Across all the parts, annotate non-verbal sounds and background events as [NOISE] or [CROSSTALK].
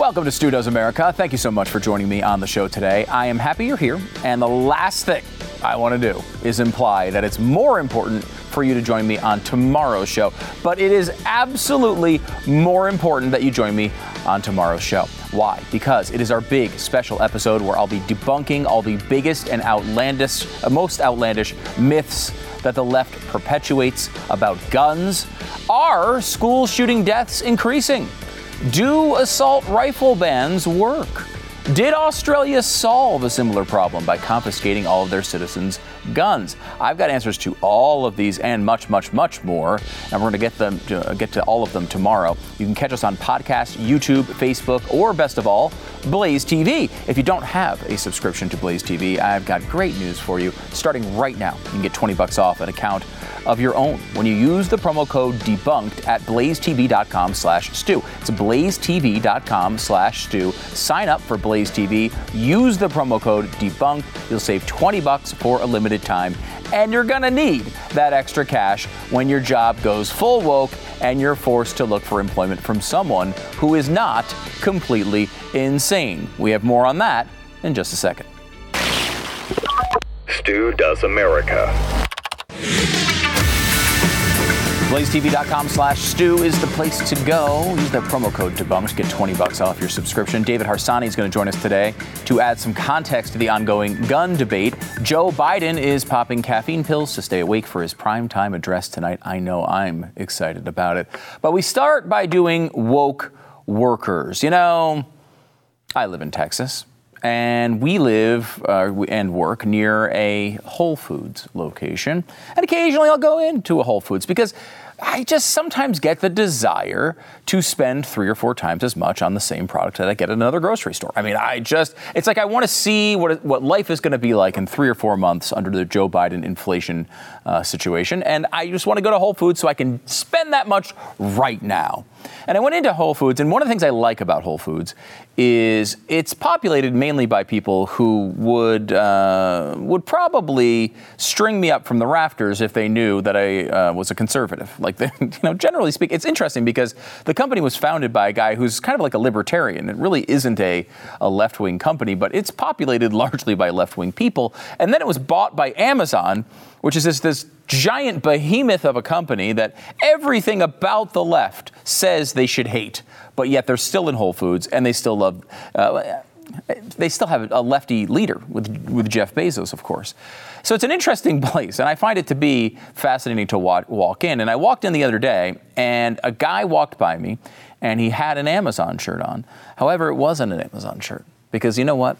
Welcome to Stu Does America. Thank you so much for joining me on the show today. I am happy you're here. And the last thing I want to do is imply that it's more important for you to join me on tomorrow's show. But it is absolutely more important that you join me on tomorrow's show. Why? Because it is our big special episode where I'll be debunking all the biggest and outlandish, uh, most outlandish myths that the left perpetuates about guns. Are school shooting deaths increasing? Do assault rifle bans work? Did Australia solve a similar problem by confiscating all of their citizens' guns? I've got answers to all of these and much, much, much more, and we're going to get them to, uh, get to all of them tomorrow. You can catch us on podcast, YouTube, Facebook, or best of all, Blaze TV. If you don't have a subscription to Blaze TV, I've got great news for you. Starting right now, you can get 20 bucks off an account of your own when you use the promo code debunked at blazetv.com slash Stu. It's blazetv.com slash Stu. Sign up for Blaze TV. Use the promo code debunked. You'll save 20 bucks for a limited time. And you're going to need that extra cash when your job goes full woke and you're forced to look for employment from someone who is not completely insane. We have more on that in just a second. Stu Does America. BlazeTV.com slash Stu is the place to go. Use that promo code DEBUNKED. Get 20 bucks off your subscription. David Harsanyi is going to join us today to add some context to the ongoing gun debate. Joe Biden is popping caffeine pills to stay awake for his primetime address tonight. I know I'm excited about it. But we start by doing woke workers. You know, I live in Texas and we live uh, and work near a Whole Foods location. And occasionally I'll go into a Whole Foods because I just sometimes get the desire to spend three or four times as much on the same product that I get at another grocery store. I mean, I just, it's like I want to see what, what life is going to be like in three or four months under the Joe Biden inflation uh, situation. And I just want to go to Whole Foods so I can spend that much right now. And I went into Whole Foods, and one of the things I like about Whole Foods is it's populated mainly by people who would uh, would probably string me up from the rafters if they knew that I uh, was a conservative. Like, [LAUGHS] you know, generally speaking, it's interesting because the company was founded by a guy who's kind of like a libertarian. It really isn't a, a left wing company, but it's populated largely by left wing people. And then it was bought by Amazon, which is this, this giant behemoth of a company that everything about the left says they should hate, but yet they're still in Whole Foods and they still love. Uh, they still have a lefty leader with, with Jeff Bezos, of course. So it's an interesting [LAUGHS] place, and I find it to be fascinating to walk, walk in. And I walked in the other day, and a guy walked by me, and he had an Amazon shirt on. However, it wasn't an Amazon shirt because you know what?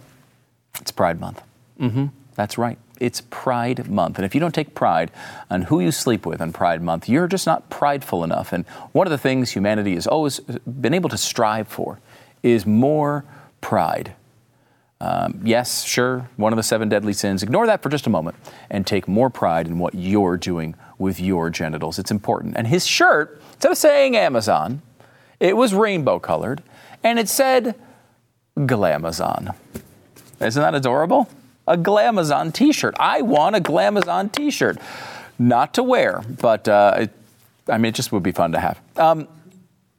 It's Pride Month. Mm-hmm. That's right. It's Pride Month. And if you don't take pride on who you sleep with on Pride Month, you're just not prideful enough. And one of the things humanity has always been able to strive for is more pride. Um, yes, sure, one of the seven deadly sins. Ignore that for just a moment and take more pride in what you're doing with your genitals. It's important. And his shirt, instead of saying Amazon, it was rainbow colored and it said Glamazon. Isn't that adorable? A Glamazon t shirt. I want a Glamazon t shirt. Not to wear, but uh, it, I mean, it just would be fun to have. Um,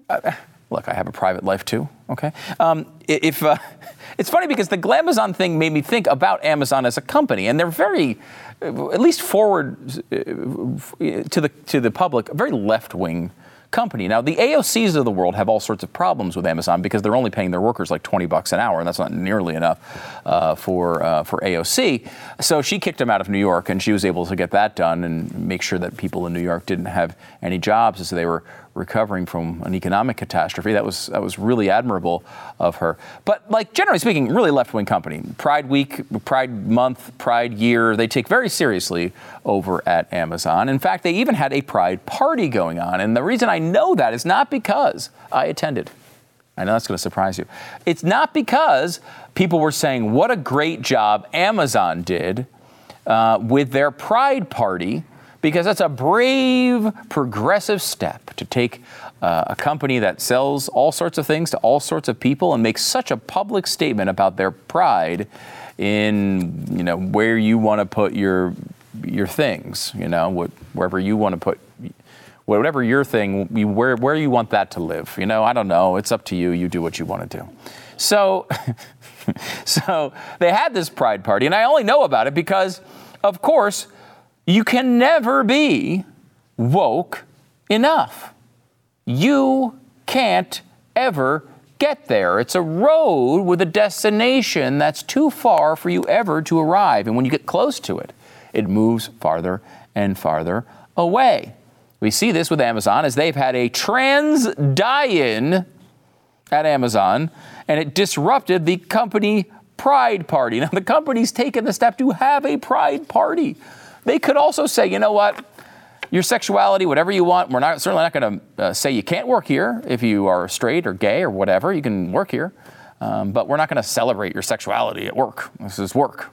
uh, look, I have a private life too, okay? Um, if. Uh, [LAUGHS] it's funny because the Glamazon thing made me think about Amazon as a company, and they're very, at least forward uh, to the to the public, very left wing company. Now, the AOCs of the world have all sorts of problems with Amazon because they're only paying their workers like 20 bucks an hour, and that's not nearly enough uh, for uh, for AOC. So she kicked them out of New York, and she was able to get that done and make sure that people in New York didn't have any jobs as they were recovering from an economic catastrophe. That was that was really admirable of her. But like generally speaking, really left wing company. Pride Week, Pride Month, Pride Year, they take very seriously over at Amazon. In fact, they even had a Pride party going on. And the reason I know that is not because I attended. I know that's going to surprise you. It's not because people were saying what a great job Amazon did uh, with their Pride party because that's a brave, progressive step to take uh, a company that sells all sorts of things to all sorts of people and make such a public statement about their pride in you know where you want to put your your things, you know, what, wherever you want to put whatever your thing, where, where you want that to live. You know, I don't know. It's up to you. You do what you want to do. So, [LAUGHS] so they had this pride party, and I only know about it because, of course, you can never be woke enough. You can't ever get there. It's a road with a destination that's too far for you ever to arrive. And when you get close to it, it moves farther and farther away. We see this with Amazon as they've had a trans die in at Amazon and it disrupted the company pride party. Now, the company's taken the step to have a pride party. They could also say, you know what? Your sexuality, whatever you want, we're not certainly not going to uh, say you can't work here if you are straight or gay or whatever. You can work here, um, but we're not going to celebrate your sexuality at work. This is work.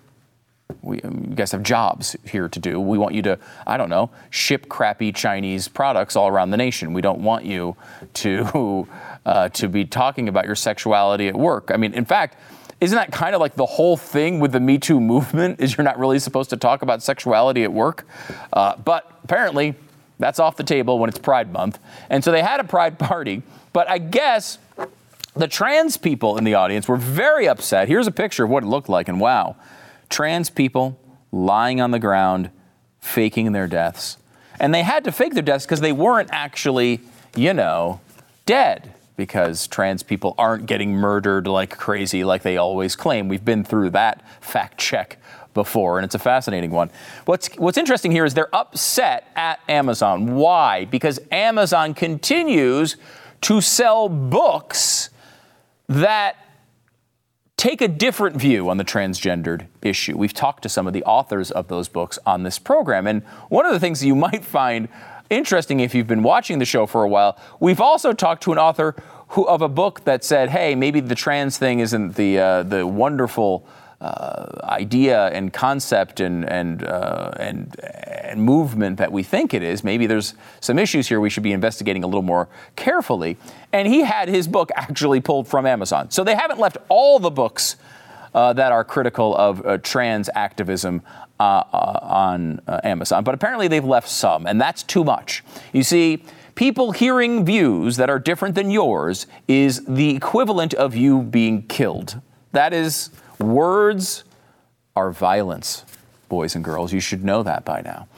We, um, you guys have jobs here to do. We want you to, I don't know, ship crappy Chinese products all around the nation. We don't want you to [LAUGHS] uh, to be talking about your sexuality at work. I mean, in fact, isn't that kind of like the whole thing with the Me Too movement? Is you're not really supposed to talk about sexuality at work? Uh, but apparently, that's off the table when it's Pride Month. And so they had a Pride party, but I guess the trans people in the audience were very upset. Here's a picture of what it looked like, and wow, trans people lying on the ground, faking their deaths. And they had to fake their deaths because they weren't actually, you know, dead because trans people aren't getting murdered like crazy like they always claim. We've been through that fact check before, and it's a fascinating one. What's, what's interesting here is they're upset at Amazon. Why? Because Amazon continues to sell books that take a different view on the transgendered issue. We've talked to some of the authors of those books on this program, and one of the things you might find interesting if you've been watching the show for a while. We've also talked to an author who, of a book that said, "Hey, maybe the trans thing isn't the uh, the wonderful." Uh, idea and concept and and uh, and and movement that we think it is. Maybe there's some issues here we should be investigating a little more carefully. And he had his book actually pulled from Amazon, so they haven't left all the books uh, that are critical of uh, trans activism uh, uh, on uh, Amazon, but apparently they've left some, and that's too much. You see, people hearing views that are different than yours is the equivalent of you being killed. That is, words are violence, boys and girls. You should know that by now.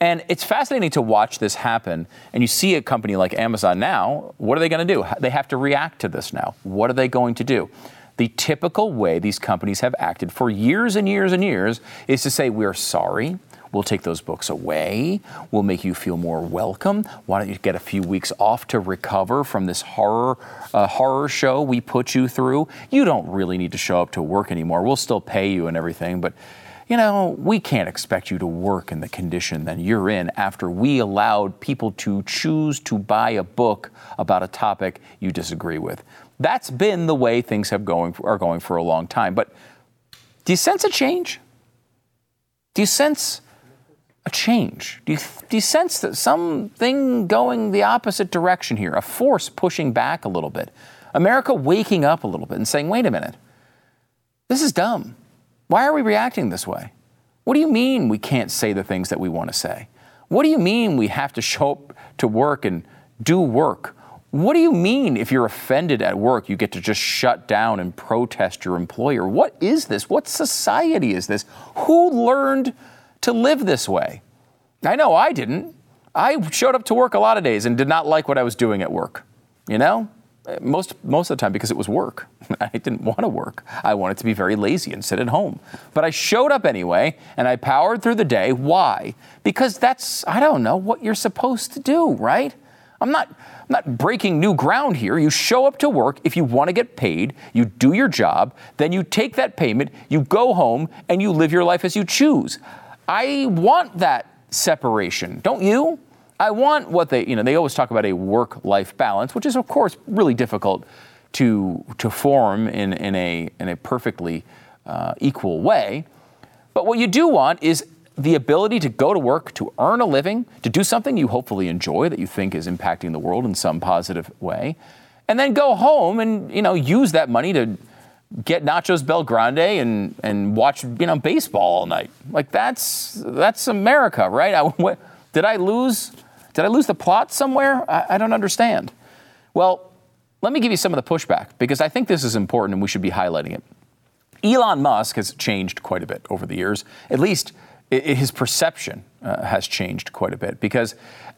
And it's fascinating to watch this happen. And you see a company like Amazon now, what are they going to do? They have to react to this now. What are they going to do? The typical way these companies have acted for years and years and years is to say, We're sorry. We'll take those books away. We'll make you feel more welcome. Why don't you get a few weeks off to recover from this horror uh, horror show we put you through? You don't really need to show up to work anymore. We'll still pay you and everything, but you know, we can't expect you to work in the condition that you're in after we allowed people to choose to buy a book about a topic you disagree with. That's been the way things have going are going for a long time. But do you sense a change? Do you sense a change? Do you, do you sense that something going the opposite direction here, a force pushing back a little bit? America waking up a little bit and saying, wait a minute, this is dumb. Why are we reacting this way? What do you mean we can't say the things that we want to say? What do you mean we have to show up to work and do work what do you mean if you're offended at work, you get to just shut down and protest your employer? What is this? What society is this? Who learned to live this way? I know I didn't. I showed up to work a lot of days and did not like what I was doing at work. You know? Most, most of the time because it was work. [LAUGHS] I didn't want to work. I wanted to be very lazy and sit at home. But I showed up anyway and I powered through the day. Why? Because that's, I don't know, what you're supposed to do, right? I'm not, I'm not breaking new ground here. You show up to work if you want to get paid, you do your job, then you take that payment, you go home, and you live your life as you choose. I want that separation, don't you? I want what they, you know, they always talk about a work life balance, which is, of course, really difficult to, to form in, in, a, in a perfectly uh, equal way. But what you do want is the ability to go to work, to earn a living, to do something you hopefully enjoy that you think is impacting the world in some positive way, and then go home and you know use that money to get nachos BellGrande and and watch you know baseball all night. Like that's that's America, right? [LAUGHS] I, what, did I lose? Did I lose the plot somewhere? I, I don't understand. Well, let me give you some of the pushback because I think this is important and we should be highlighting it. Elon Musk has changed quite a bit over the years. At least his perception uh, has changed quite a bit because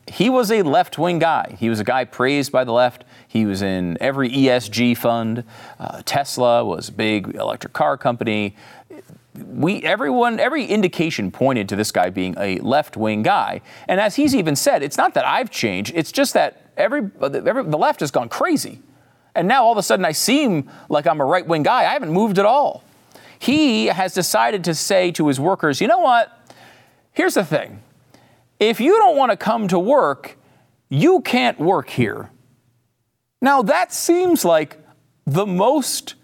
he was a left wing guy. He was a guy praised by the left. He was in every ESG fund. Uh, Tesla was a big electric car company. We, everyone, every indication pointed to this guy being a left wing guy. And as he's even said, it's not that I've changed, it's just that every, every, the left has gone crazy. And now all of a sudden I seem like I'm a right wing guy. I haven't moved at all. He has decided to say to his workers, you know what? Here's the thing if you don't want to come to work, you can't work here. Now, that seems like the most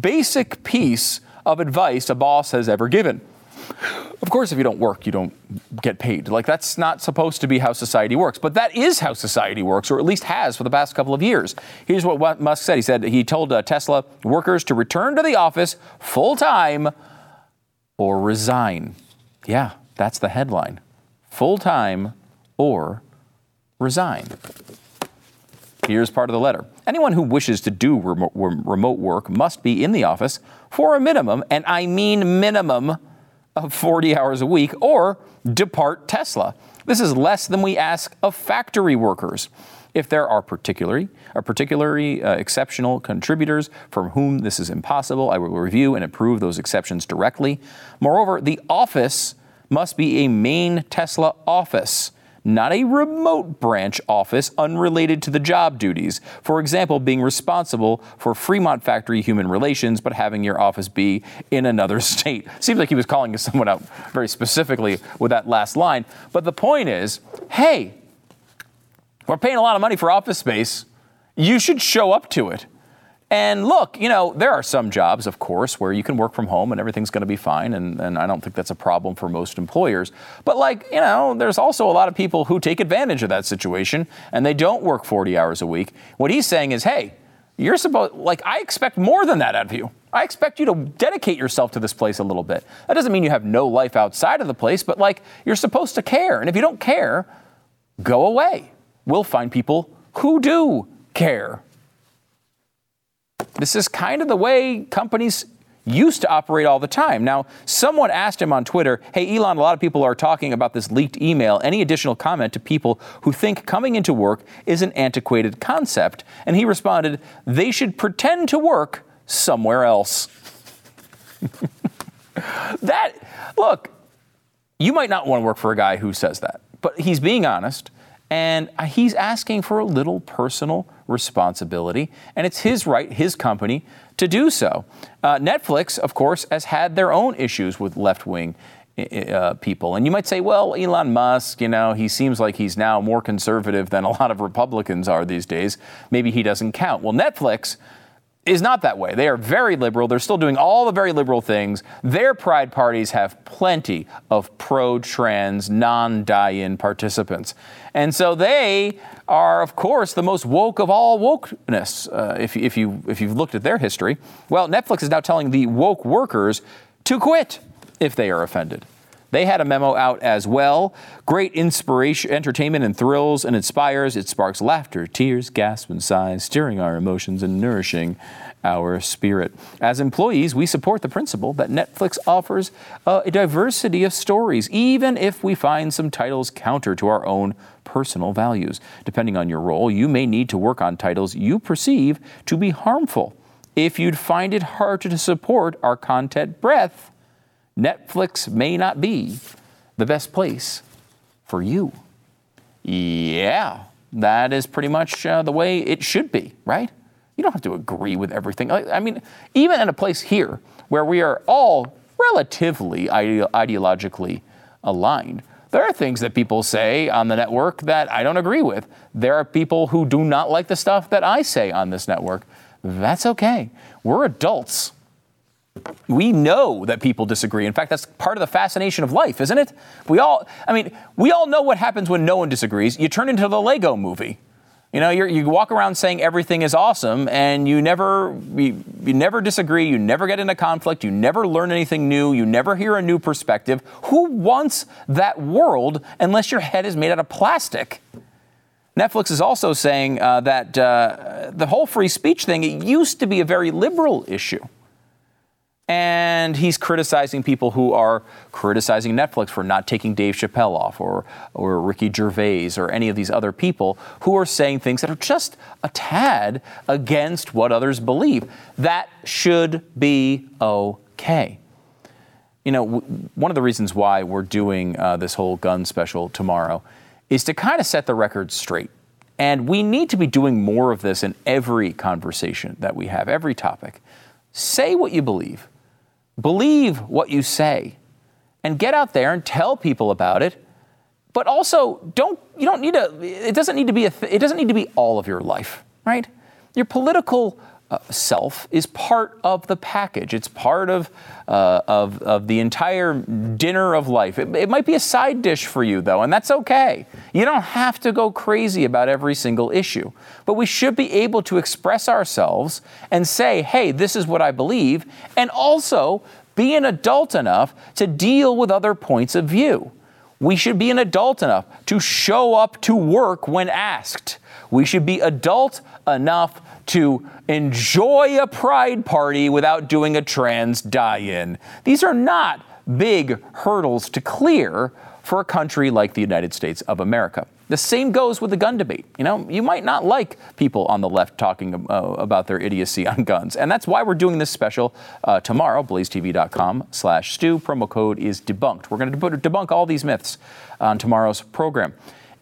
basic piece of advice a boss has ever given. Of course, if you don't work, you don't get paid. Like, that's not supposed to be how society works. But that is how society works, or at least has for the past couple of years. Here's what Musk said He said he told uh, Tesla workers to return to the office full time or resign. Yeah, that's the headline full time or resign. Here's part of the letter. Anyone who wishes to do remote work must be in the office for a minimum, and I mean minimum, of 40 hours a week, or depart Tesla. This is less than we ask of factory workers. If there are particularly, are particularly uh, exceptional contributors from whom this is impossible, I will review and approve those exceptions directly. Moreover, the office must be a main Tesla office, not a remote branch office unrelated to the job duties. For example, being responsible for Fremont factory human relations, but having your office be in another [LAUGHS] state. Seems like he was calling someone out very specifically with that last line. But the point is hey, we're paying a lot of money for office space. You should show up to it. And look, you know, there are some jobs, of course, where you can work from home and everything's going to be fine. And, and I don't think that's a problem for most employers. But, like, you know, there's also a lot of people who take advantage of that situation and they don't work 40 hours a week. What he's saying is, hey, you're supposed, like, I expect more than that out of you. I expect you to dedicate yourself to this place a little bit. That doesn't mean you have no life outside of the place, but, like, you're supposed to care. And if you don't care, go away. We'll find people who do care. This is kind of the way companies used to operate all the time. Now, someone asked him on Twitter, Hey, Elon, a lot of people are talking about this leaked email. Any additional comment to people who think coming into work is an antiquated concept? And he responded, They should pretend to work somewhere else. [LAUGHS] that, look, you might not want to work for a guy who says that, but he's being honest and he's asking for a little personal responsibility, and it's his right, his company, to do so. Uh, Netflix, of course, has had their own issues with left wing uh, people. And you might say, well, Elon Musk, you know, he seems like he's now more conservative than a lot of Republicans are these days. Maybe he doesn't count. Well, Netflix is not that way. They are very liberal. They're still doing all the very liberal things. Their pride parties have plenty of pro trans, non die in participants. And so they are, of course, the most woke of all wokeness, uh, if, if, you, if you've looked at their history. Well, Netflix is now telling the woke workers to quit if they are offended. They had a memo out as well. Great inspiration, entertainment, and thrills, and inspires. It sparks laughter, tears, gasps, and sighs, stirring our emotions and nourishing our spirit. As employees, we support the principle that Netflix offers a diversity of stories, even if we find some titles counter to our own personal values. Depending on your role, you may need to work on titles you perceive to be harmful. If you'd find it hard to support our content breadth, Netflix may not be the best place for you. Yeah, that is pretty much uh, the way it should be, right? You don't have to agree with everything. I mean, even in a place here where we are all relatively ide- ideologically aligned, there are things that people say on the network that I don't agree with. There are people who do not like the stuff that I say on this network. That's okay. We're adults. We know that people disagree. In fact, that's part of the fascination of life, isn't it? We all, I mean, we all know what happens when no one disagrees. You turn into the Lego movie. You know, you walk around saying everything is awesome, and you never, you, you never disagree. You never get into conflict. You never learn anything new. You never hear a new perspective. Who wants that world unless your head is made out of plastic? Netflix is also saying uh, that uh, the whole free speech thing, it used to be a very liberal issue. And he's criticizing people who are criticizing Netflix for not taking Dave Chappelle off or, or Ricky Gervais or any of these other people who are saying things that are just a tad against what others believe. That should be okay. You know, w- one of the reasons why we're doing uh, this whole gun special tomorrow is to kind of set the record straight. And we need to be doing more of this in every conversation that we have, every topic. Say what you believe Believe what you say and get out there and tell people about it. But also, don't you don't need to. It doesn't need to be a. It doesn't need to be all of your life, right? Your political uh, self is part of the package. It's part of, uh, of, of the entire dinner of life. It, it might be a side dish for you, though, and that's okay. You don't have to go crazy about every single issue. But we should be able to express ourselves and say, hey, this is what I believe, and also be an adult enough to deal with other points of view. We should be an adult enough to show up to work when asked. We should be adult enough to enjoy a pride party without doing a trans die in. These are not big hurdles to clear for a country like the United States of America. The same goes with the gun debate. You know, you might not like people on the left talking uh, about their idiocy on guns, and that's why we're doing this special uh, tomorrow. BlazeTV.com/slash Stu. Promo code is debunked. We're going to debunk all these myths on tomorrow's program.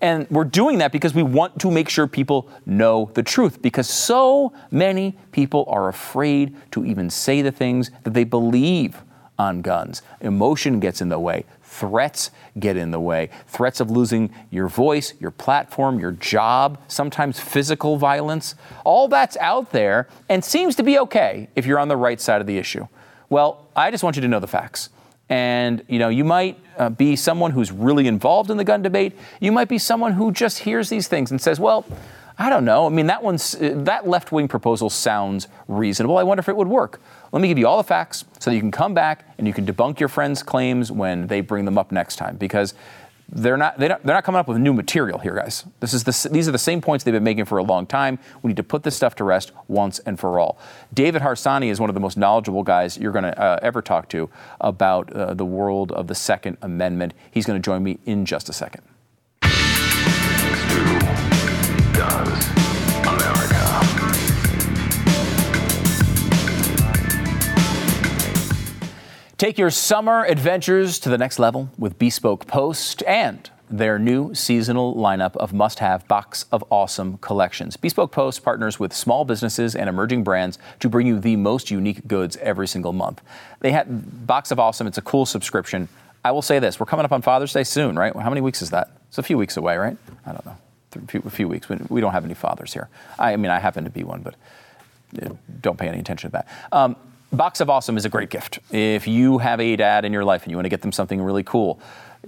And we're doing that because we want to make sure people know the truth because so many people are afraid to even say the things that they believe on guns. Emotion gets in the way. Threats get in the way. Threats of losing your voice, your platform, your job, sometimes physical violence. All that's out there and seems to be okay if you're on the right side of the issue. Well, I just want you to know the facts. And you know, you might uh, be someone who's really involved in the gun debate. You might be someone who just hears these things and says, "Well, I don't know. I mean, that one's uh, that left-wing proposal sounds reasonable. I wonder if it would work." Let me give you all the facts so that you can come back and you can debunk your friends' claims when they bring them up next time because they're not, they are not coming up with new material here, guys. This is the, these are the same points they've been making for a long time. We need to put this stuff to rest once and for all. David Harsanyi is one of the most knowledgeable guys you're going to uh, ever talk to about uh, the world of the Second Amendment. He's going to join me in just a second. Take your summer adventures to the next level with Bespoke Post and their new seasonal lineup of must have Box of Awesome collections. Bespoke Post partners with small businesses and emerging brands to bring you the most unique goods every single month. They had Box of Awesome, it's a cool subscription. I will say this we're coming up on Father's Day soon, right? How many weeks is that? It's a few weeks away, right? I don't know. A few weeks. We don't have any fathers here. I mean, I happen to be one, but uh, don't pay any attention to that. Um, Box of Awesome is a great gift. If you have a dad in your life and you want to get them something really cool,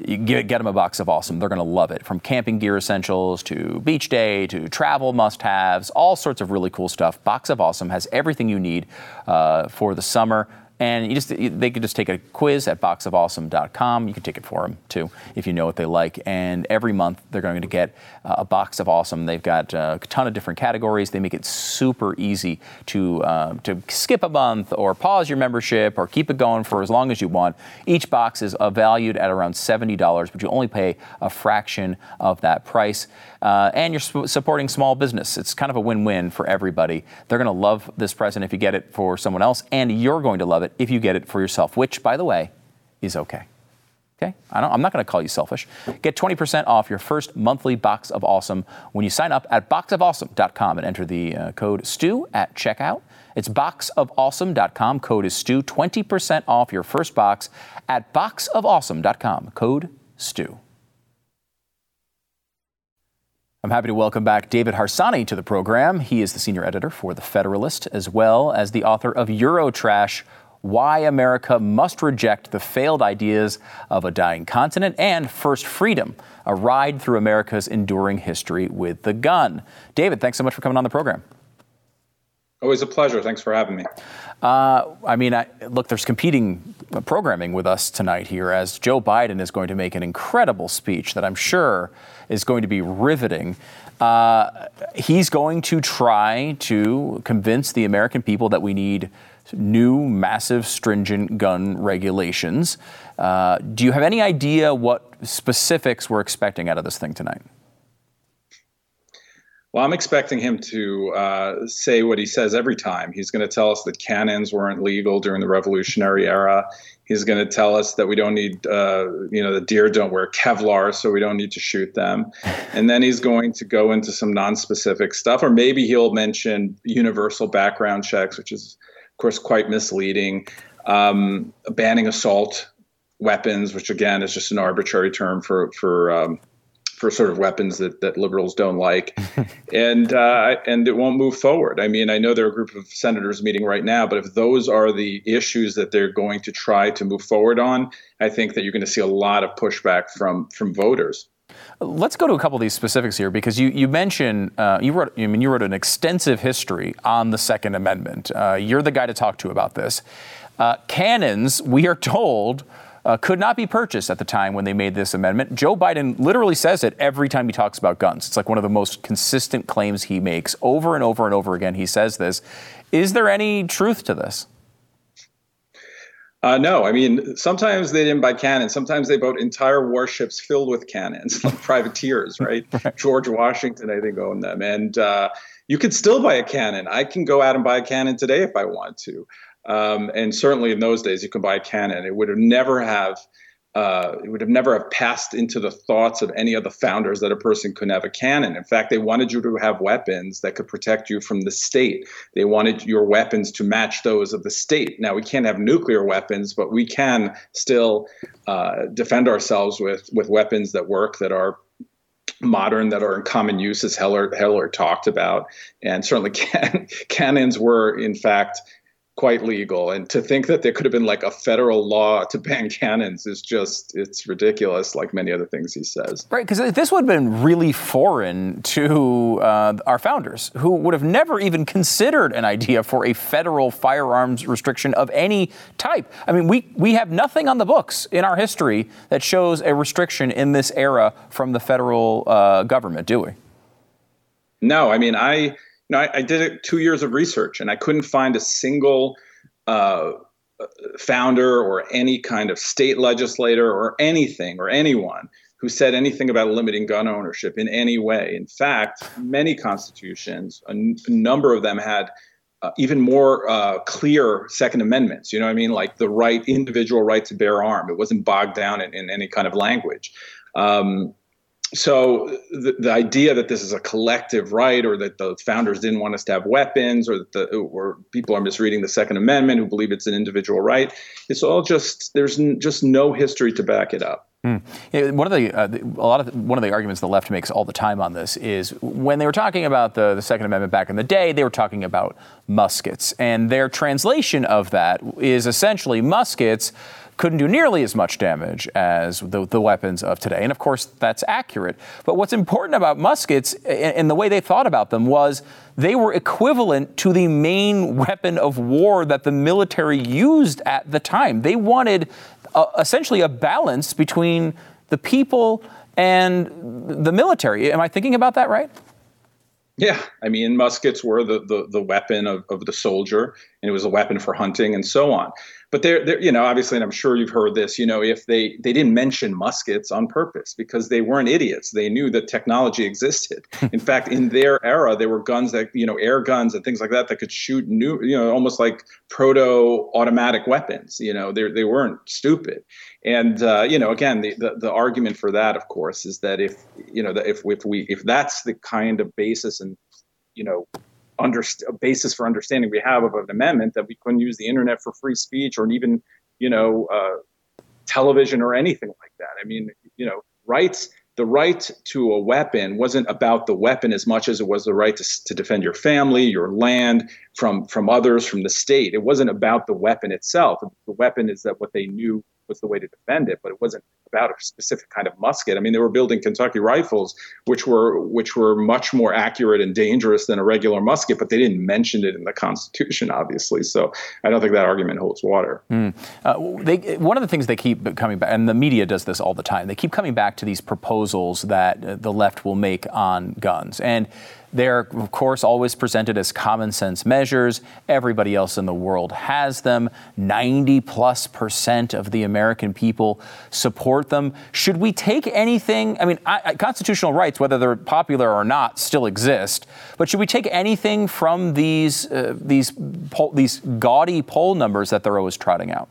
get, get them a box of awesome. They're going to love it. From camping gear essentials to beach day to travel must haves, all sorts of really cool stuff. Box of Awesome has everything you need uh, for the summer. And you just they could just take a quiz at boxofawesome.com. You can take it for them too if you know what they like. And every month they're going to get uh, a box of awesome. They've got uh, a ton of different categories. They make it super easy to uh, to skip a month or pause your membership or keep it going for as long as you want. Each box is uh, valued at around seventy dollars, but you only pay a fraction of that price. Uh, and you're sp- supporting small business. It's kind of a win-win for everybody. They're going to love this present if you get it for someone else, and you're going to love it if you get it for yourself, which, by the way, is okay. Okay? I am not going to call you selfish. Get 20% off your first monthly box of awesome when you sign up at boxofawesome.com and enter the uh, code STU at checkout. It's boxofawesome.com. Code is STU. 20% off your first box at boxofawesome.com. Code STU. I'm happy to welcome back David Harsanyi to the program. He is the senior editor for The Federalist, as well as the author of Eurotrash Why America Must Reject the Failed Ideas of a Dying Continent and First Freedom, a ride through America's enduring history with the gun. David, thanks so much for coming on the program. Always a pleasure. Thanks for having me. Uh, I mean, I, look, there's competing programming with us tonight here as Joe Biden is going to make an incredible speech that I'm sure is going to be riveting. Uh, he's going to try to convince the American people that we need new, massive, stringent gun regulations. Uh, do you have any idea what specifics we're expecting out of this thing tonight? Well, I'm expecting him to uh, say what he says every time. He's going to tell us that cannons weren't legal during the Revolutionary era. He's going to tell us that we don't need, uh, you know, the deer don't wear Kevlar, so we don't need to shoot them. And then he's going to go into some non-specific stuff, or maybe he'll mention universal background checks, which is, of course, quite misleading. Um, banning assault weapons, which again is just an arbitrary term for for um, for sort of weapons that, that liberals don't like, [LAUGHS] and uh, and it won't move forward. I mean, I know there are a group of senators meeting right now, but if those are the issues that they're going to try to move forward on, I think that you're going to see a lot of pushback from from voters. Let's go to a couple of these specifics here because you you mentioned uh, you wrote I mean you wrote an extensive history on the Second Amendment. Uh, you're the guy to talk to about this. Uh, cannons, we are told uh, could not be purchased at the time when they made this amendment. Joe Biden literally says it every time he talks about guns. It's like one of the most consistent claims he makes over and over and over again. He says this. Is there any truth to this? Uh, no, I mean, sometimes they didn't buy cannons. Sometimes they bought entire warships filled with cannons, [LAUGHS] like privateers, right? [LAUGHS] right? George Washington, I think, owned them. And uh, you could still buy a cannon. I can go out and buy a cannon today if I want to. Um, and certainly in those days, you could buy a cannon. It would have never have uh, it would have never have passed into the thoughts of any of the founders that a person could have a cannon. In fact, they wanted you to have weapons that could protect you from the state. They wanted your weapons to match those of the state. Now we can't have nuclear weapons, but we can still uh, defend ourselves with with weapons that work that are modern that are in common use as Heller, Heller talked about and certainly [LAUGHS] can, cannons were in fact quite legal. And to think that there could have been like a federal law to ban cannons is just it's ridiculous like many other things he says. Right because this would have been really foreign to uh, our founders who would have never even considered an idea for a federal firearms restriction of any type. I mean we we have nothing on the books in our history that shows a restriction in this era from the federal uh, government do we? No i mean i know, I, I did two years of research and I couldn't find a single uh, founder or any kind of state legislator or anything or anyone who said anything about limiting gun ownership in any way. In fact, many constitutions, a number of them had uh, even more uh, clear Second Amendments. You know what I mean? Like the right, individual right to bear arm. It wasn't bogged down in, in any kind of language. Um, so the, the idea that this is a collective right or that the founders didn't want us to have weapons or that the, or people are misreading the second amendment who believe it's an individual right it's all just there's n- just no history to back it up Mm. Yeah, one of the, uh, a lot of the, one of the arguments the left makes all the time on this is when they were talking about the, the Second Amendment back in the day, they were talking about muskets, and their translation of that is essentially muskets couldn't do nearly as much damage as the, the, weapons of today. And of course, that's accurate. But what's important about muskets and the way they thought about them was they were equivalent to the main weapon of war that the military used at the time. They wanted uh, essentially a balance between the people and the military. Am I thinking about that right? Yeah, I mean, muskets were the, the, the weapon of, of the soldier, and it was a weapon for hunting and so on but they're, they're, you know obviously and i'm sure you've heard this you know if they they didn't mention muskets on purpose because they weren't idiots. They knew that technology existed. [LAUGHS] In fact in their era there were guns that you know air guns and things like that that could shoot new you know almost like proto automatic weapons you know they they weren't stupid. And uh, you know again the, the the argument for that of course is that if you know that if if we if that's the kind of basis and you know under, a basis for understanding we have of an amendment that we couldn't use the internet for free speech or even you know uh, television or anything like that. I mean, you know, rights. The right to a weapon wasn't about the weapon as much as it was the right to, to defend your family, your land from from others, from the state. It wasn't about the weapon itself. The weapon is that what they knew was the way to defend it, but it wasn't about a specific kind of musket. I mean, they were building Kentucky rifles, which were which were much more accurate and dangerous than a regular musket, but they didn't mention it in the Constitution, obviously. So I don't think that argument holds water. Mm. Uh, they, one of the things they keep coming back, and the media does this all the time. They keep coming back to these proposals that uh, the left will make on guns, and they're, of course, always presented as common sense measures. Everybody else in the world has them. 90 plus percent of the American people support them. Should we take anything? I mean, I, constitutional rights, whether they're popular or not, still exist. But should we take anything from these, uh, these, these gaudy poll numbers that they're always trotting out?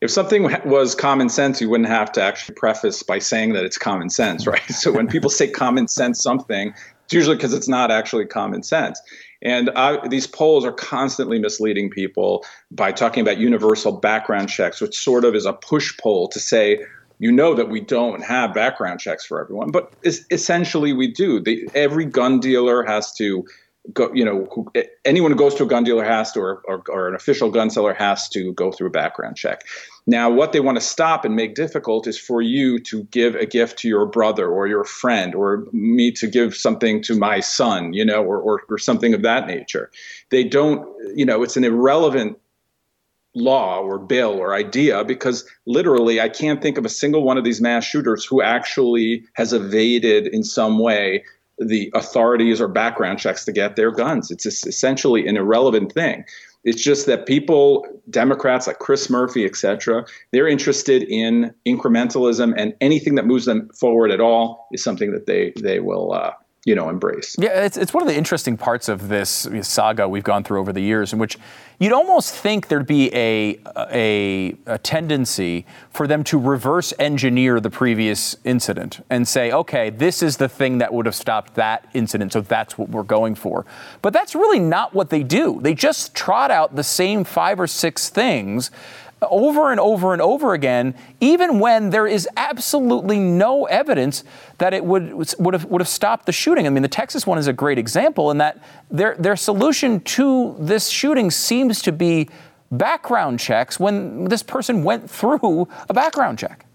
If something was common sense, you wouldn't have to actually preface by saying that it's common sense, [LAUGHS] right? so when people say common sense something, it's usually because it's not actually common sense. And I, these polls are constantly misleading people by talking about universal background checks, which sort of is a push poll to say, you know that we don't have background checks for everyone, but essentially we do. The, every gun dealer has to go, you know, anyone who goes to a gun dealer has to, or, or, or, an official gun seller has to go through a background check. Now, what they want to stop and make difficult is for you to give a gift to your brother or your friend, or me to give something to my son, you know, or, or, or something of that nature. They don't, you know, it's an irrelevant law or bill or idea because literally I can't think of a single one of these mass shooters who actually has evaded in some way the authorities or background checks to get their guns. It's essentially an irrelevant thing. It's just that people, Democrats like Chris Murphy, et cetera, they're interested in incrementalism, and anything that moves them forward at all is something that they they will uh, you know embrace. Yeah, it's, it's one of the interesting parts of this saga we've gone through over the years, in which you'd almost think there'd be a, a, a tendency for them to reverse engineer the previous incident and say, okay, this is the thing that would have stopped that incident, so that's what we're going for. But that's really not what they do. They just trot out the same five or six things over and over and over again, even when there is absolutely no evidence that it would would have would have stopped the shooting. I mean, the Texas one is a great example in that their their solution to this shooting seems to be background checks when this person went through a background check.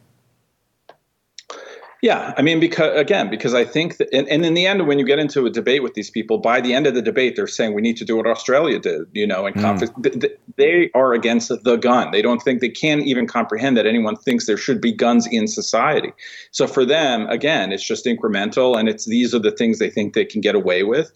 Yeah, I mean, because again, because I think that, and, and, in the end, when you get into a debate with these people, by the end of the debate, they're saying we need to do what Australia did, you know, and mm. they are against the gun. They don't think they can't even comprehend that anyone thinks there should be guns in society. So for them, again, it's just incremental, and it's these are the things they think they can get away with.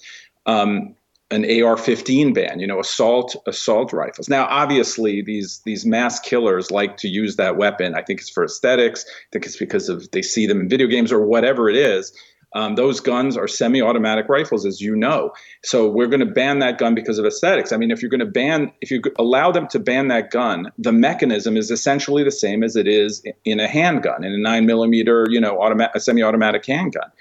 Um, an AR-15 ban, you know, assault assault rifles. Now, obviously, these these mass killers like to use that weapon. I think it's for aesthetics. I think it's because of they see them in video games or whatever it is. Um, those guns are semi-automatic rifles, as you know. So we're going to ban that gun because of aesthetics. I mean, if you're going to ban, if you allow them to ban that gun, the mechanism is essentially the same as it is in a handgun, in a nine millimeter, you know, automatic, semi-automatic handgun.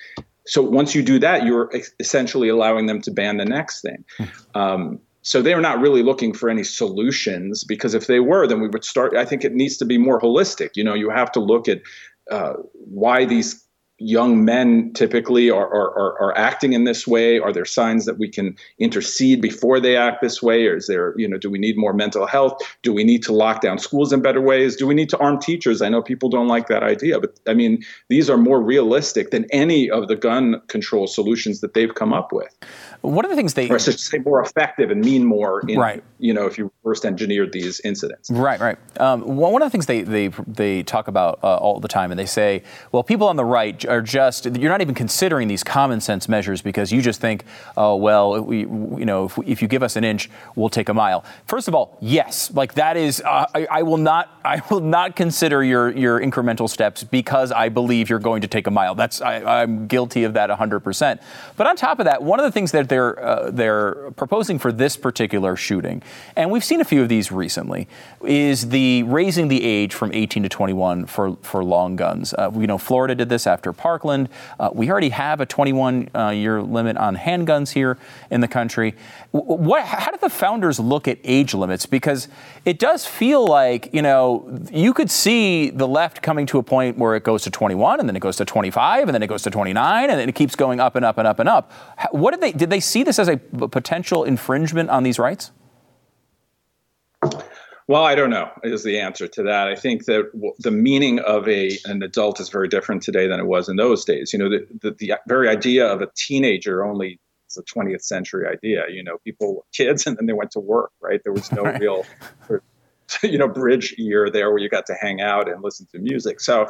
So once you do that, you're essentially allowing them to ban the next thing. Hmm. Um, so they're not really looking for any solutions because if they were, then we would start. I think it needs to be more holistic. You know, you have to look at uh, why these young men typically are, are, are, acting in this way? Are there signs that we can intercede before they act this way? Or is there, you know, do we need more mental health? Do we need to lock down schools in better ways? Do we need to arm teachers? I know people don't like that idea, but I mean, these are more realistic than any of the gun control solutions that they've come up with. One of the things they, or I should say, more effective and mean more. In, right. You know, if you first engineered these incidents. Right. Right. Um, one of the things they they they talk about uh, all the time, and they say, well, people on the right are just you're not even considering these common sense measures because you just think, oh well, we, you know, if, if you give us an inch, we'll take a mile. First of all, yes, like that is, uh, I, I will not I will not consider your your incremental steps because I believe you're going to take a mile. That's I, I'm guilty of that 100. percent But on top of that, one of the things that they're uh, they're proposing for this particular shooting, and we've seen a few of these recently, is the raising the age from 18 to 21 for for long guns. Uh, you know, Florida did this after Parkland. Uh, we already have a 21 uh, year limit on handguns here in the country. What, how did the founders look at age limits? Because it does feel like you know you could see the left coming to a point where it goes to 21 and then it goes to 25 and then it goes to 29 and then it keeps going up and up and up and up. What did they did they see this as a potential infringement on these rights? Well, I don't know is the answer to that. I think that the meaning of a an adult is very different today than it was in those days. You know, the, the, the very idea of a teenager only is a 20th century idea. You know, people were kids [LAUGHS] and then they went to work, right? There was no right. real, [LAUGHS] you know, bridge year there where you got to hang out and listen to music. So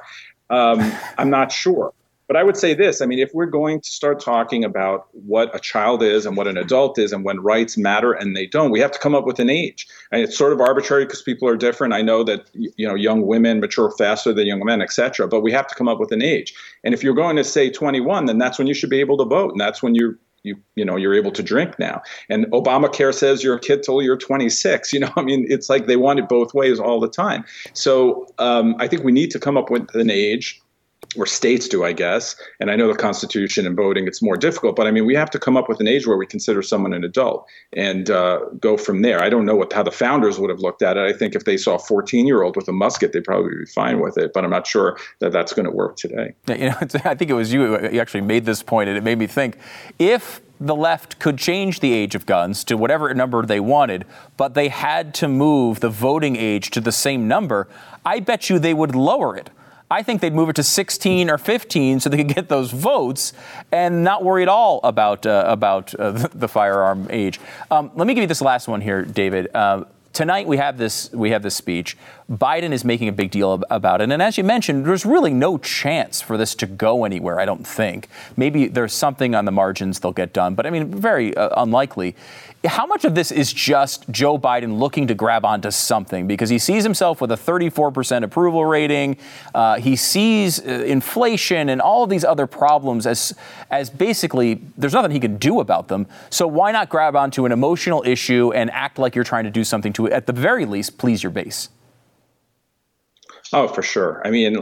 um, I'm not sure. But I would say this I mean, if we're going to start talking about what a child is and what an adult is and when rights matter and they don't, we have to come up with an age. And it's sort of arbitrary because people are different. I know that you know young women mature faster than young men, et cetera, but we have to come up with an age. And if you're going to say 21, then that's when you should be able to vote. And that's when you're you you know you're able to drink now and obamacare says you're a kid till you're 26 [LAUGHS] you know i mean it's like they want it both ways all the time so um, i think we need to come up with an age or states do, I guess. And I know the Constitution and voting, it's more difficult, but I mean, we have to come up with an age where we consider someone an adult and uh, go from there. I don't know what how the founders would have looked at it. I think if they saw a 14 year old with a musket, they'd probably be fine with it, but I'm not sure that that's going to work today. You know, [LAUGHS] I think it was you who actually made this point, and it made me think if the left could change the age of guns to whatever number they wanted, but they had to move the voting age to the same number, I bet you they would lower it. I think they'd move it to 16 or 15 so they could get those votes and not worry at all about uh, about uh, [LAUGHS] the firearm age. Um, let me give you this last one here, David. Uh, tonight we have this we have this speech. Biden is making a big deal about it, and as you mentioned, there's really no chance for this to go anywhere. I don't think. Maybe there's something on the margins they'll get done, but I mean, very uh, unlikely. How much of this is just Joe Biden looking to grab onto something because he sees himself with a 34% approval rating? Uh, he sees uh, inflation and all of these other problems as, as basically there's nothing he can do about them. So why not grab onto an emotional issue and act like you're trying to do something to, at the very least, please your base? Oh, for sure. I mean,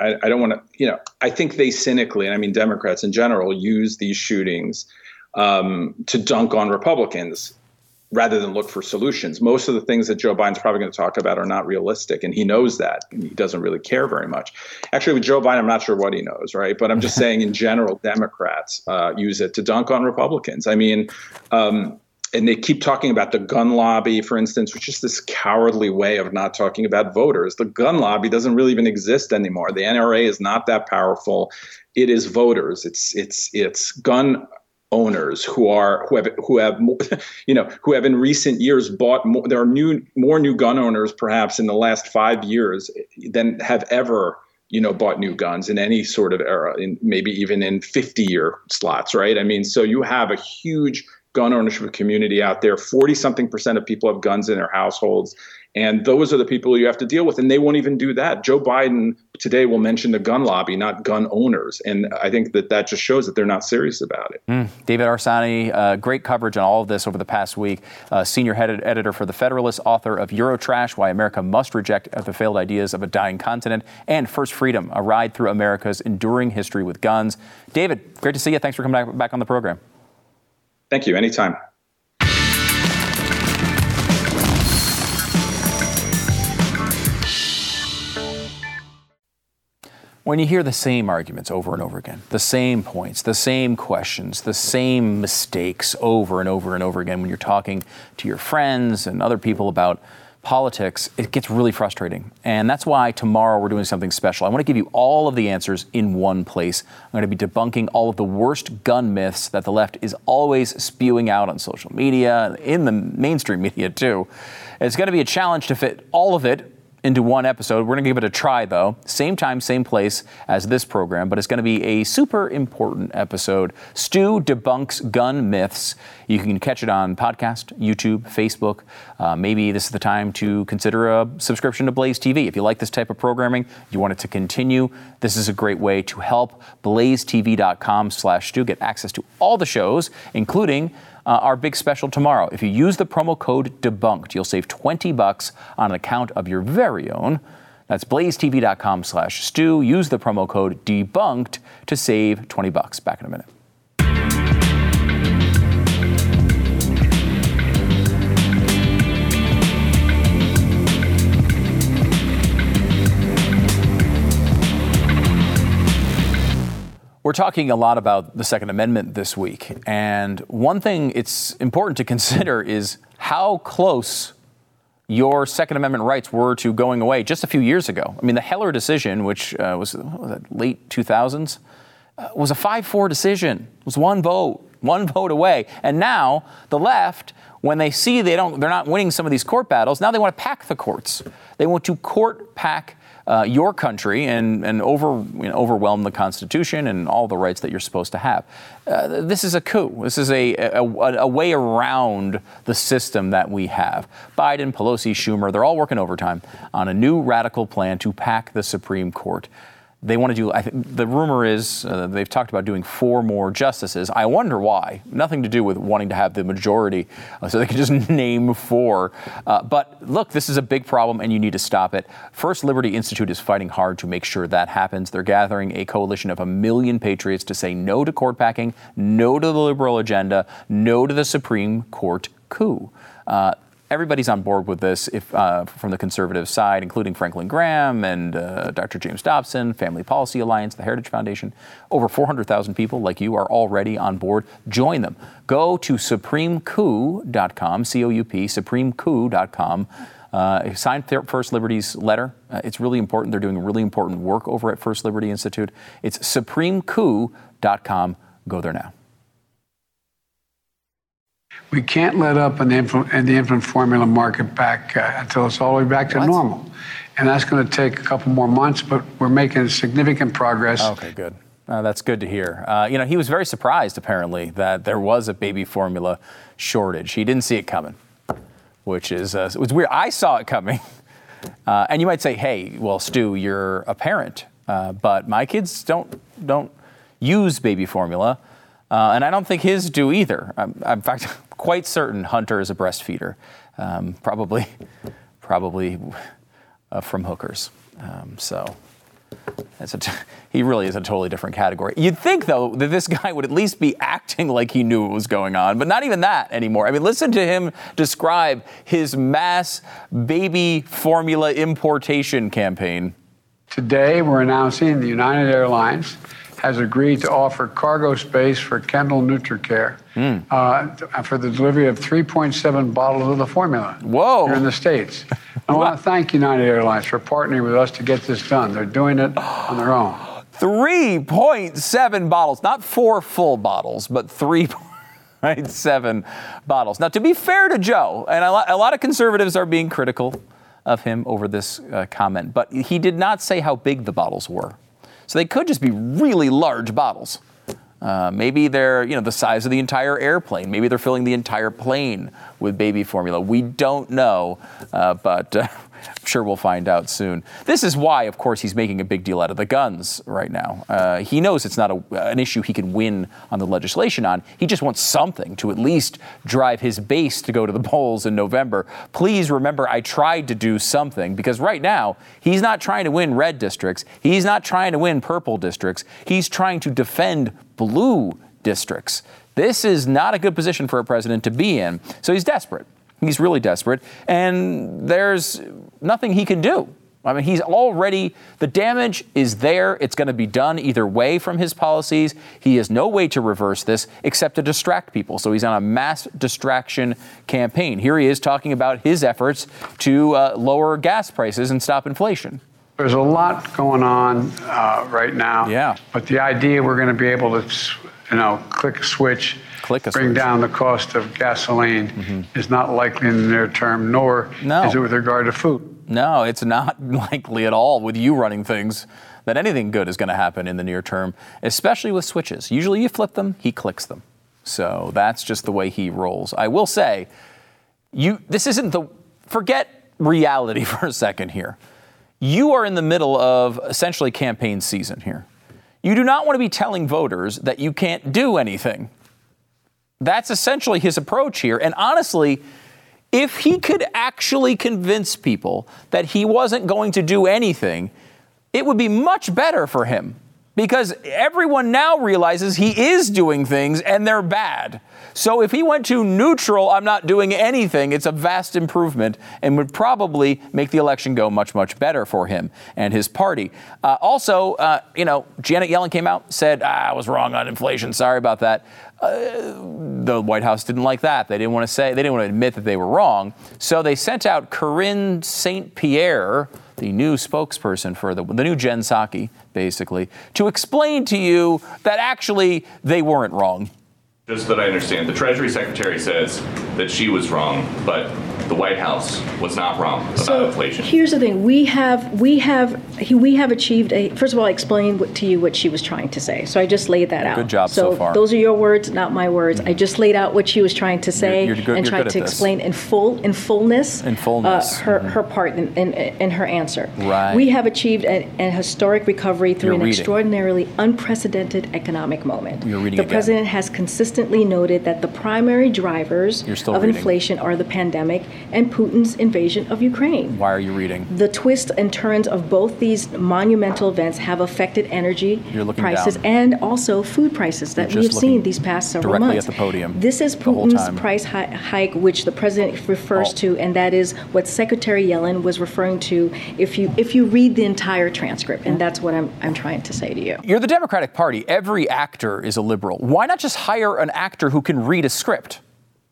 I, I don't want to, you know, I think they cynically, and I mean, Democrats in general, use these shootings um, to dunk on Republicans rather than look for solutions. Most of the things that Joe Biden's probably going to talk about are not realistic, and he knows that. And he doesn't really care very much. Actually, with Joe Biden, I'm not sure what he knows, right? But I'm just [LAUGHS] saying, in general, Democrats uh, use it to dunk on Republicans. I mean, um, and they keep talking about the gun lobby, for instance, which is this cowardly way of not talking about voters. The gun lobby doesn't really even exist anymore. The NRA is not that powerful. It is voters. It's it's it's gun owners who are who have who have [LAUGHS] you know who have in recent years bought more there are new more new gun owners perhaps in the last 5 years than have ever you know bought new guns in any sort of era in maybe even in 50 year slots right? I mean so you have a huge gun ownership community out there. 40 something percent of people have guns in their households and those are the people you have to deal with. And they won't even do that. Joe Biden today will mention the gun lobby, not gun owners. And I think that that just shows that they're not serious about it. Mm. David Harsanyi, uh, great coverage on all of this over the past week. Uh, senior head editor for The Federalist, author of Eurotrash Why America Must Reject the Failed Ideas of a Dying Continent, and First Freedom, a ride through America's enduring history with guns. David, great to see you. Thanks for coming back on the program. Thank you. Anytime. When you hear the same arguments over and over again, the same points, the same questions, the same mistakes over and over and over again when you're talking to your friends and other people about politics, it gets really frustrating. And that's why tomorrow we're doing something special. I want to give you all of the answers in one place. I'm going to be debunking all of the worst gun myths that the left is always spewing out on social media, in the mainstream media too. It's going to be a challenge to fit all of it into one episode. We're going to give it a try, though. Same time, same place as this program, but it's going to be a super important episode. Stu debunks gun myths. You can catch it on podcast, YouTube, Facebook. Uh, maybe this is the time to consider a subscription to Blaze TV. If you like this type of programming, you want it to continue, this is a great way to help. BlazeTV.com slash Stu. Get access to all the shows, including uh, our big special tomorrow. If you use the promo code DEBUNKED, you'll save 20 bucks on an account of your very own. That's blazetv.com slash Stu. Use the promo code DEBUNKED to save 20 bucks. Back in a minute. We're talking a lot about the Second Amendment this week. And one thing it's important to [LAUGHS] consider is how close your Second Amendment rights were to going away just a few years ago. I mean, the Heller decision, which uh, was, was that, late 2000s, uh, was a 5 4 decision. It was one vote, one vote away. And now the left, when they see they don't, they're not winning some of these court battles, now they want to pack the courts. They want to court pack uh, your country and, and over, you know, overwhelm the Constitution and all the rights that you're supposed to have. Uh, this is a coup. This is a, a, a, way around the system that we have. Biden, Pelosi, Schumer, they're all working overtime on a new radical plan to pack the Supreme Court they want to do. I think the rumor is uh, they've talked about doing four more justices. I wonder why. Nothing to do with wanting to have the majority, uh, so they can just [LAUGHS] name four. Uh, but look, this is a big problem, and you need to stop it. First Liberty Institute is fighting hard to make sure that happens. They're gathering a coalition of a million patriots to say no to court packing, no to the liberal agenda, no to the Supreme Court coup. Uh, everybody's on board with this if, uh, from the conservative side, including Franklin Graham and uh, Dr. James Dobson, Family Policy Alliance, the Heritage Foundation. Over 400,000 people like you are already on board. Join them. Go to supremecoup.com, C O U P, supremecoup.com. Uh, sign First Liberty's letter. Uh, it's really important. They're doing really important work over at First Liberty Institute. It's supremecoup.com. Go there now. We can't let up in the infant, in the infant formula market back uh, until it's all the way back to what? normal. And that's going to take a couple more months, but we're making significant progress. Okay, good. Uh, that's good to hear. Uh, you know, he was very surprised, apparently, that there was a baby formula shortage. He didn't see it coming, which is uh, it was weird. I saw it coming. [LAUGHS] Uh, and you might say, hey, well, Stu, you're a parent, uh, but my kids don't, don't use baby formula. Uh, and I don't think his do either. I'm, I'm, in fact, [LAUGHS] quite certain Hunter is a breastfeeder, um, probably, [LAUGHS] probably uh, from hookers. Um, so [LAUGHS] he really is a totally different category. You'd think, though, that this guy would at least be acting like he knew what was going on, but not even that anymore. I mean, listen to him describe his mass baby formula importation campaign. Today, we're announcing the United Airlines has agreed to offer cargo space for Kendall NutriCare mm. uh, for the delivery of 3.7 bottles of the formula Whoa. here in the States. I want to [LAUGHS] thank United Airlines for partnering with us to get this done. They're doing it on their own. [GASPS] 3.7 bottles, not four full bottles, but 3.7 bottles. Now, to be fair to Joe, and a lot, a lot of conservatives are being critical of him over this uh, comment, but he did not say how big the bottles were. So they could just be really large bottles. Uh, maybe they're you know the size of the entire airplane. Maybe they're filling the entire plane with baby formula. We don't know, uh, but uh, I'm sure we'll find out soon. This is why, of course, he's making a big deal out of the guns right now. Uh, he knows it's not a, an issue he can win on the legislation on. He just wants something to at least drive his base to go to the [LAUGHS] polls in November. Please remember, I tried to do something because right now he's not trying to win red districts. He's not trying to win purple districts. He's trying to defend blue districts. This is not a good position for a president to be in. So he's desperate. He's really desperate, and there's nothing he can do. I mean, he's already, the damage is there. It's going to be done either way from his policies. He has no way to reverse this except to distract people. So he's on a mass distraction campaign. Here he is talking about his efforts to uh, lower gas prices and stop inflation. There's a lot going on uh, right now. Yeah. But the idea we're going to be able to, you know, click a switch Click a bring down the cost of gasoline mm-hmm. is not likely in the near term, nor no. is it with regard to food. No, it's not [LAUGHS] likely at all with you running things that anything good is going to happen in the near term, especially with switches. Usually you flip them, he clicks them. So that's just the way he rolls. I will say, you this isn't the forget reality [LAUGHS] for a second here. You are in the middle of essentially campaign season here. You do not want to be telling voters that you can't do anything. That's essentially his approach here. And honestly, if he could actually convince people that he wasn't going to do anything, it would be much better for him because everyone now realizes he is doing things and they're bad. So if he went to neutral, I'm not doing anything, it's a vast improvement and would probably make the election go much, much better for him and his party. Uh, also, uh, you know, Janet Yellen came out, said, ah, I was wrong on inflation. Sorry about that. The White House didn't like that. They didn't want to say, they didn't want to admit that they were wrong. So they sent out Corinne St. Pierre, the new spokesperson for the, the new Jen Psaki, basically, to explain to you that actually they weren't wrong. Just that I understand, the Treasury Secretary says that she was wrong, but the White House was not wrong about So inflation. here's the thing: we have we have he- we have achieved a. First of all, I explained what- to you what she was trying to say. So I just laid that out. Good job so far. those are your words, not my words. I just laid out what she was trying to say You're- you're good- and tried to this. explain in full in fullness. In fullness. Uh, her her part in, in, in her answer. Right. We have achieved an, an historic recovery through You're an reading. extraordinarily unprecedented economic moment. You're reading the again. president has consistently noted that the primary drivers of reading. inflation are the pandemic and Putin's invasion of Ukraine. Why are you reading? The twists and turns of both these monumental events have affected energy prices down. and also food prices that we've seen these past several directly months. at the podium This is Putin's price hi- hike, which the president refers Oh. to, and that is what Secretary Yellen was referring to. If you if you read the entire transcript, and that's what I'm I'm trying to say to you. You're the Democratic Party. Every actor is a liberal. Why not just hire an actor who can read a script?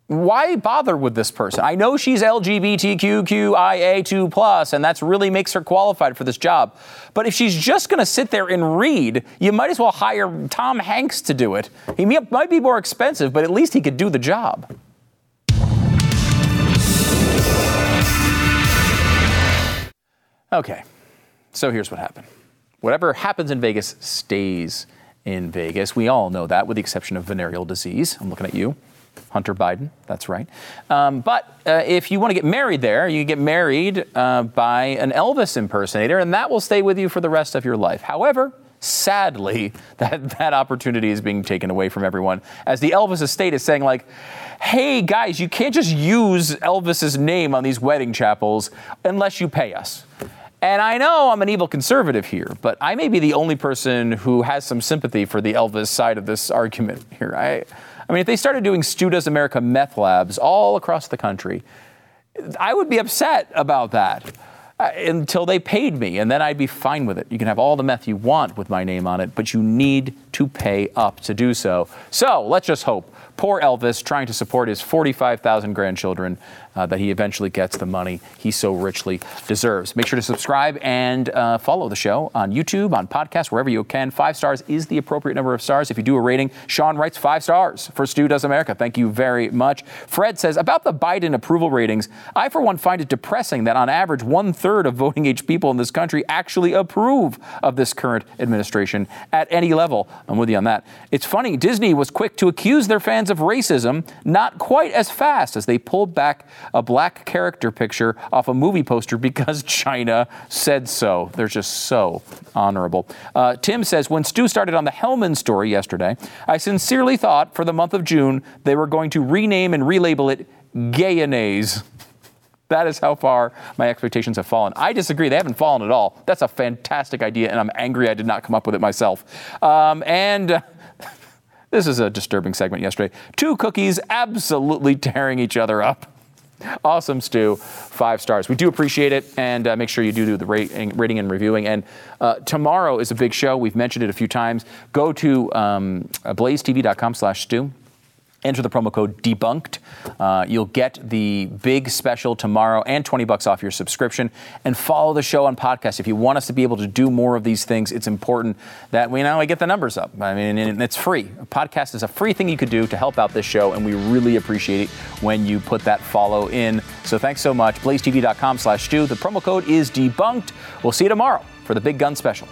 Why bother with this person? I know she's LGBTQIA2 plus, and that's really makes her qualified for this job. But if she's just going to sit there and read, you might as well hire Tom Hanks to do it. He might be more expensive, but at least he could do the job. Okay, so here's what happened. Whatever happens in Vegas stays in Vegas. We all know that, with the exception of venereal disease. I'm looking at you, Hunter Biden. That's right. Um, but uh, if you want to get married there, you get married uh, by an Elvis impersonator, and that will stay with you for the rest of your life. However, sadly, [LAUGHS] that, that opportunity is being taken away from everyone as the Elvis estate is saying, like, hey, guys, you can't just use Elvis's name on these wedding chapels unless you pay us. And I know I'm an evil conservative here, but I may be the only person who has some sympathy for the Elvis side of this argument here. I, I mean, if they started doing Stu Does America meth labs all across the country, I would be upset about that uh, until they paid me, and then I'd be fine with it. You can have all the meth you want with my name on it, but you need to pay up to do so. So let's just hope. Poor Elvis, trying to support his 45,000 grandchildren, uh, that he eventually gets the money he so richly deserves. Make sure to subscribe and uh, follow the show on YouTube, on podcast, wherever you can. Five stars is the appropriate number of stars. If you do a rating, Sean writes five stars for Stu Does America. Thank you very much. Fred says about the Biden approval ratings, I for one find it depressing that on average one third of voting age people in this country actually approve of this current administration at any level. I'm with you on that. It's funny, Disney was quick to accuse their fans of racism, not quite as fast as they pulled back a black character picture off a movie poster because [LAUGHS] China said so. They're just so honorable. Uh, Tim says, when Stu started on the Hellmann story yesterday, I sincerely thought for the month of June they were going to rename and relabel it Gayanaise. [LAUGHS] That is how far my expectations have fallen. I disagree. They haven't fallen at all. That's a fantastic idea, and I'm angry I did not come up with it myself. Um, and. uh, [LAUGHS] this is a disturbing segment yesterday. Two cookies absolutely tearing each other up. Awesome, Stu. Five stars. We do appreciate it, and uh, make sure you do do the rating, rating and reviewing. And uh, tomorrow is a big show. We've mentioned it a few times. Go to um, blazetv.com/stu. Enter the promo code debunked. Uh, you'll get the big special tomorrow and 20 bucks off your subscription. And follow the show on podcast. If you want us to be able to do more of these things, it's important that we now get the numbers up. I mean, it's free. A podcast is a free thing you could do to help out this show, and we really appreciate it when you put that follow in. So thanks so much. BlazeTV.com slash Stu. The promo code is debunked. We'll see you tomorrow for the big gun special.